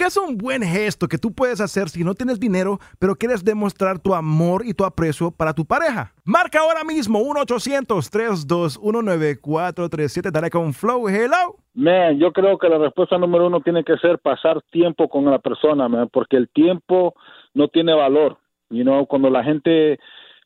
¿Qué es un buen gesto que tú puedes hacer si no tienes dinero, pero quieres demostrar tu amor y tu aprecio para tu pareja? Marca ahora mismo 1-800-321-9437. Dale con Flow. Hello. Man, yo creo que la respuesta número uno tiene que ser pasar tiempo con la persona, man, porque el tiempo no tiene valor. You know, cuando la gente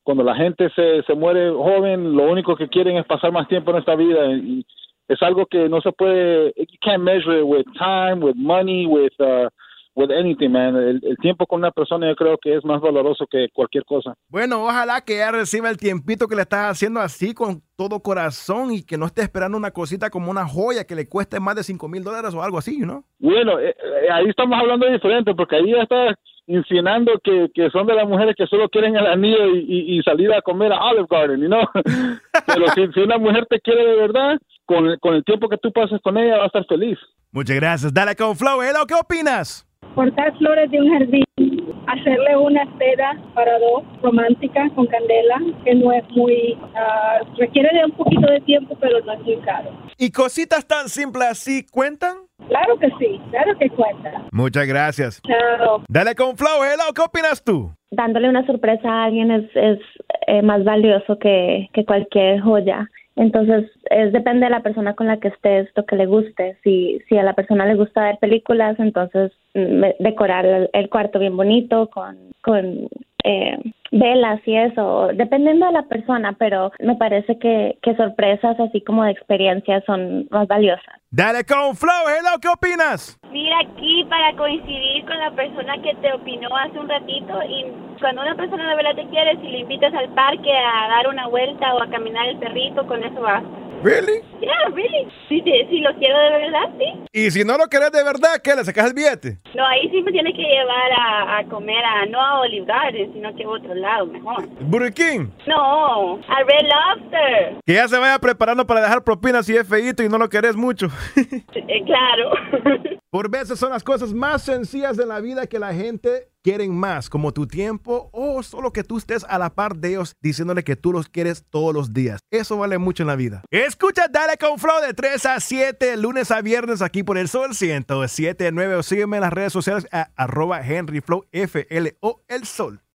cuando la gente se, se muere joven, lo único que quieren es pasar más tiempo en esta vida y es algo que no se puede, you can't measure it with time, with money, with uh, with anything, man. El, el, tiempo con una persona yo creo que es más valoroso que cualquier cosa. Bueno, ojalá que ella reciba el tiempito que le estás haciendo así con todo corazón y que no esté esperando una cosita como una joya que le cueste más de 5 mil dólares o algo así, ¿no? Bueno, eh, eh, ahí estamos hablando diferente porque ahí ya está insinuando que, que son de las mujeres que solo quieren el anillo y, y, y salir a comer a Olive Garden, ¿no? Pero si, si, una mujer te quiere de verdad, con, con el tiempo que tú pases con ella va a estar feliz. Muchas gracias. Dale con Flow. Hello, ¿qué opinas? Cortar flores de un jardín, hacerle una seda para dos, romántica, con candela, que no es muy... Uh, requiere de un poquito de tiempo, pero no es muy caro. ¿Y cositas tan simples así cuentan? Claro que sí, claro que cuenta. Muchas gracias. Chao. Dale con Flow, hello, ¿qué opinas tú? Dándole una sorpresa a alguien es, es eh, más valioso que, que cualquier joya. Entonces, es depende de la persona con la que estés, lo que le guste. Si, si a la persona le gusta ver películas, entonces mm, decorar el, el cuarto bien bonito con, con eh, velas y eso, dependiendo de la persona, pero me parece que, que sorpresas así como de experiencias son más valiosas. Dale con Flow, hello, ¿qué opinas? Mira aquí para coincidir con la persona que te opinó hace un ratito y cuando una persona de verdad te quiere, si le invitas al parque a dar una vuelta o a caminar el perrito, con eso basta. ¿Really? Yeah, really. Si, si lo quiero de verdad, sí. Y si no lo querés de verdad, ¿qué? ¿Le sacas el billete? No, ahí sí me tienes que llevar a, a comer a, no a Olive Garden, sino que a otro lado, mejor. ¿Burger King? No, a Red Lobster. Que ya se vaya preparando para dejar propinas si es feíto y no lo querés mucho. eh, claro. Por veces son las cosas más sencillas de la vida que la gente quieren más, como tu tiempo o solo que tú estés a la par de ellos diciéndole que tú los quieres todos los días. Eso vale mucho en la vida. Escucha Dale con Flow de 3 a 7, lunes a viernes aquí por el Sol 107.9 o sígueme en las redes sociales a arroba Henry Flow F L O el Sol.